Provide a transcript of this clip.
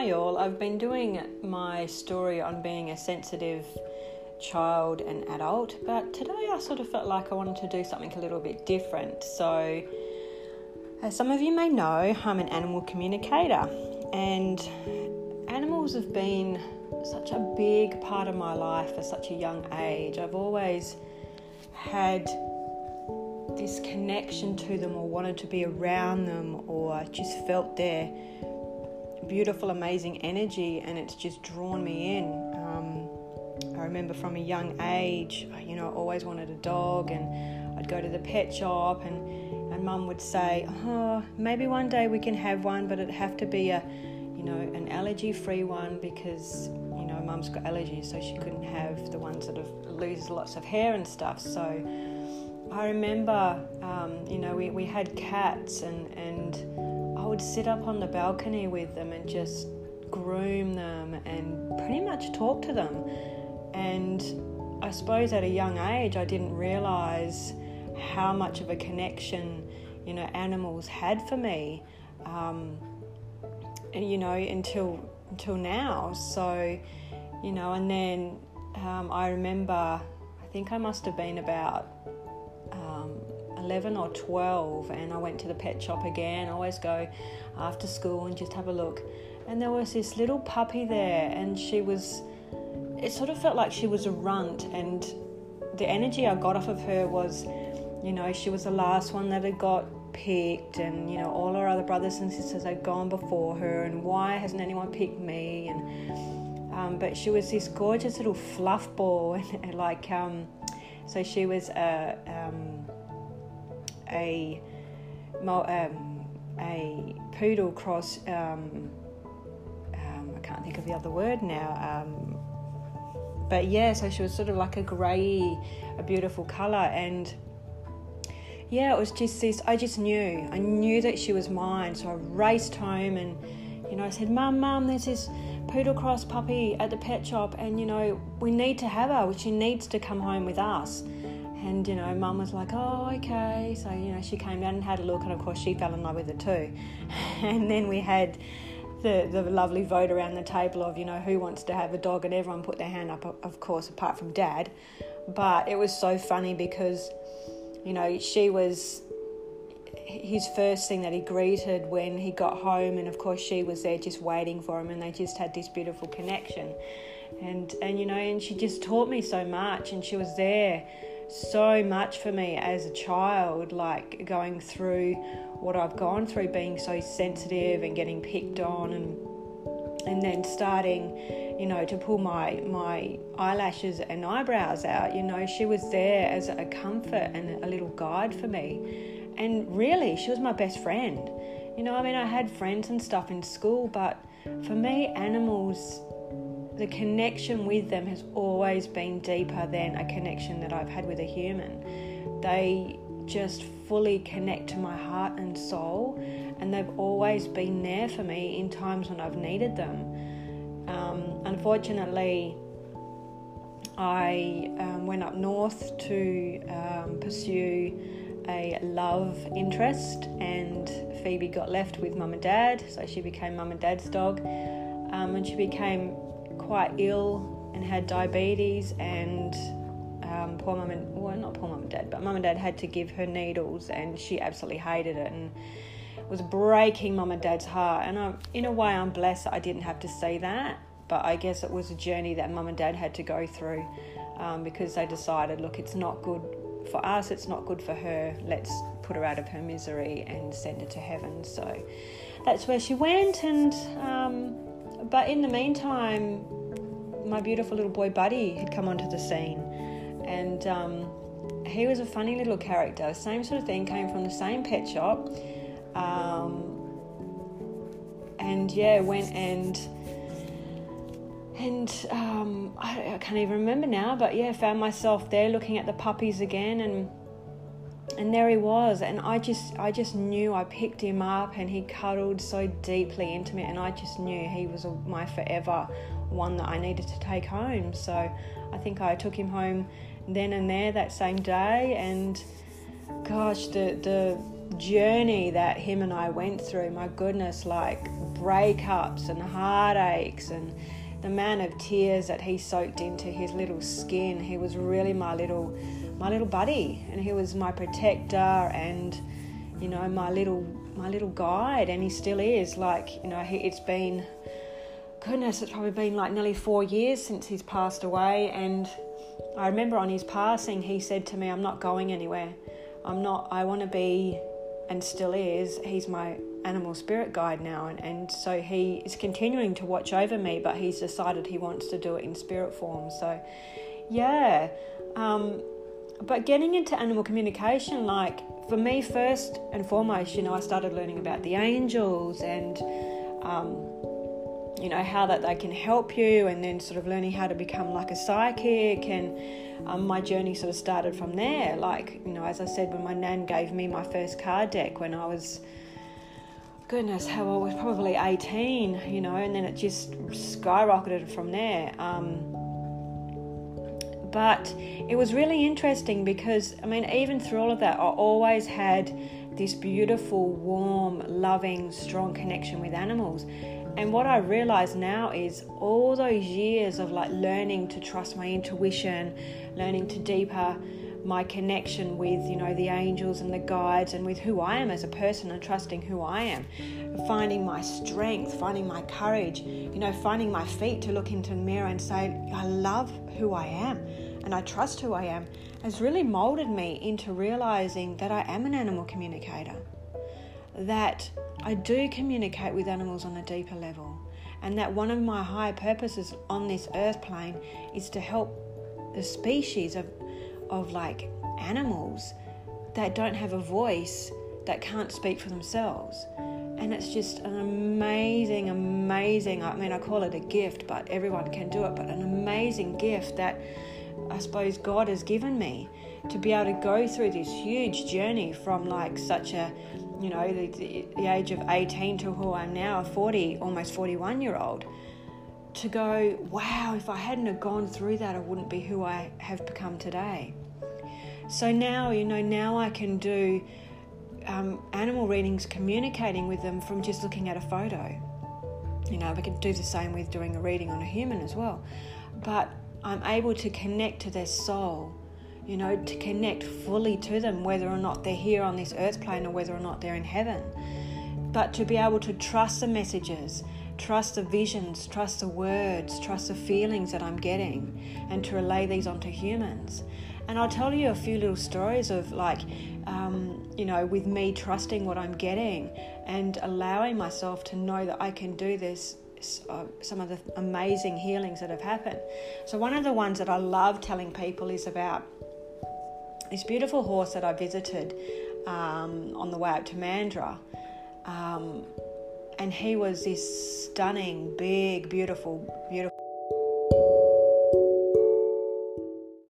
Hi, all. I've been doing my story on being a sensitive child and adult, but today I sort of felt like I wanted to do something a little bit different. So, as some of you may know, I'm an animal communicator, and animals have been such a big part of my life at such a young age. I've always had this connection to them or wanted to be around them or just felt their beautiful, amazing energy, and it's just drawn me in. Um, I remember from a young age, you know, I always wanted a dog, and I'd go to the pet shop, and, and mum would say, Oh, maybe one day we can have one, but it'd have to be a, you know, an allergy free one because, you know, mum's got allergies, so she couldn't have the ones that have lose lots of hair and stuff. So I remember, um, you know, we, we had cats, and, and would sit up on the balcony with them and just groom them and pretty much talk to them. And I suppose at a young age, I didn't realize how much of a connection, you know, animals had for me, um, you know, until until now. So, you know, and then um, I remember, I think I must have been about 11 or 12 and I went to the pet shop again. I always go after school and just have a look. And there was this little puppy there and she was, it sort of felt like she was a runt. And the energy I got off of her was, you know, she was the last one that had got picked and, you know, all her other brothers and sisters had gone before her and why hasn't anyone picked me? And, um, but she was this gorgeous little fluff ball and like, um, so she was a, um, a um, a poodle cross. Um, um, I can't think of the other word now. Um, but yeah, so she was sort of like a grey, a beautiful colour, and yeah, it was just this. I just knew, I knew that she was mine. So I raced home, and you know, I said, "Mum, mum, there's this." poodle cross puppy at the pet shop and you know we need to have her she needs to come home with us and you know, mum was like, "Oh, okay." So you know, she came down and had a look, and of course, she fell in love with it too. And then we had the the lovely vote around the table of you know who wants to have a dog, and everyone put their hand up, of course, apart from Dad. But it was so funny because, you know, she was his first thing that he greeted when he got home, and of course, she was there just waiting for him, and they just had this beautiful connection. And and you know, and she just taught me so much, and she was there so much for me as a child, like going through what I've gone through, being so sensitive and getting picked on and and then starting, you know, to pull my my eyelashes and eyebrows out. You know, she was there as a comfort and a little guide for me. And really, she was my best friend. You know, I mean, I had friends and stuff in school, but for me, animals the connection with them has always been deeper than a connection that I've had with a human. They just fully connect to my heart and soul, and they've always been there for me in times when I've needed them. Um, unfortunately, I um, went up north to um, pursue a love interest, and Phoebe got left with mum and dad, so she became mum and dad's dog. Um, and she became quite ill and had diabetes and um, poor mum and well not poor mum and dad but mum and dad had to give her needles and she absolutely hated it and was breaking mum and dad's heart. And I, in a way I'm blessed that I didn't have to see that but I guess it was a journey that mum and dad had to go through um, because they decided look it's not good for us it's not good for her. Let's put her out of her misery and send her to heaven. So that's where she went and um, but in the meantime my beautiful little boy Buddy had come onto the scene, and um, he was a funny little character. Same sort of thing, came from the same pet shop, um, and yeah, went and and um, I, I, can't even remember now, but yeah, found myself there looking at the puppies again, and and there he was, and I just I just knew I picked him up, and he cuddled so deeply into me, and I just knew he was my forever one that I needed to take home. So I think I took him home then and there that same day, and gosh, the the journey that him and I went through, my goodness, like breakups and heartaches and the man of tears that he soaked into his little skin. He was really my little my little buddy and he was my protector and you know my little my little guide and he still is. Like you know he, it's been goodness it's probably been like nearly 4 years since he's passed away and I remember on his passing he said to me I'm not going anywhere. I'm not I want to be and still is. He's my animal spirit guide now and, and so he is continuing to watch over me but he's decided he wants to do it in spirit form. So yeah um, but getting into animal communication, like for me, first and foremost, you know, I started learning about the angels and, um, you know, how that they can help you, and then sort of learning how to become like a psychic. And um, my journey sort of started from there. Like, you know, as I said, when my nan gave me my first card deck when I was goodness, how I was probably 18, you know, and then it just skyrocketed from there. Um, but it was really interesting because, I mean, even through all of that, I always had this beautiful, warm, loving, strong connection with animals. And what I realize now is all those years of like learning to trust my intuition, learning to deeper my connection with you know the angels and the guides and with who I am as a person and trusting who I am. Finding my strength finding my courage you know finding my feet to look into the mirror and say I love who I am and I trust who I am has really molded me into realizing that I am an animal communicator, that I do communicate with animals on a deeper level, and that one of my higher purposes on this earth plane is to help the species of, of like animals that don't have a voice, that can't speak for themselves. And it's just an amazing, amazing, I mean, I call it a gift, but everyone can do it, but an amazing gift that I suppose God has given me to be able to go through this huge journey from like such a, you know, the, the, age of 18 to who I'm now, a 40, almost 41 year old, to go, wow, if I hadn't have gone through that, I wouldn't be who I have become today. So now, you know, now I can do um, animal readings communicating with them from just looking at a photo. You know, we can do the same with doing a reading on a human as well. But I'm able to connect to their soul, you know, to connect fully to them, whether or not they're here on this earth plane or whether or not they're in heaven. But to be able to trust the messages, trust the visions, trust the words, trust the feelings that I'm getting, and to relay these onto humans. And I'll tell you a few little stories of like, um, you know, with me trusting what I'm getting and allowing myself to know that I can do this uh, some of the amazing healings that have happened. So, one of the ones that I love telling people is about this beautiful horse that I visited um, on the way up to Mandra. Um, and he was this stunning, big, beautiful, beautiful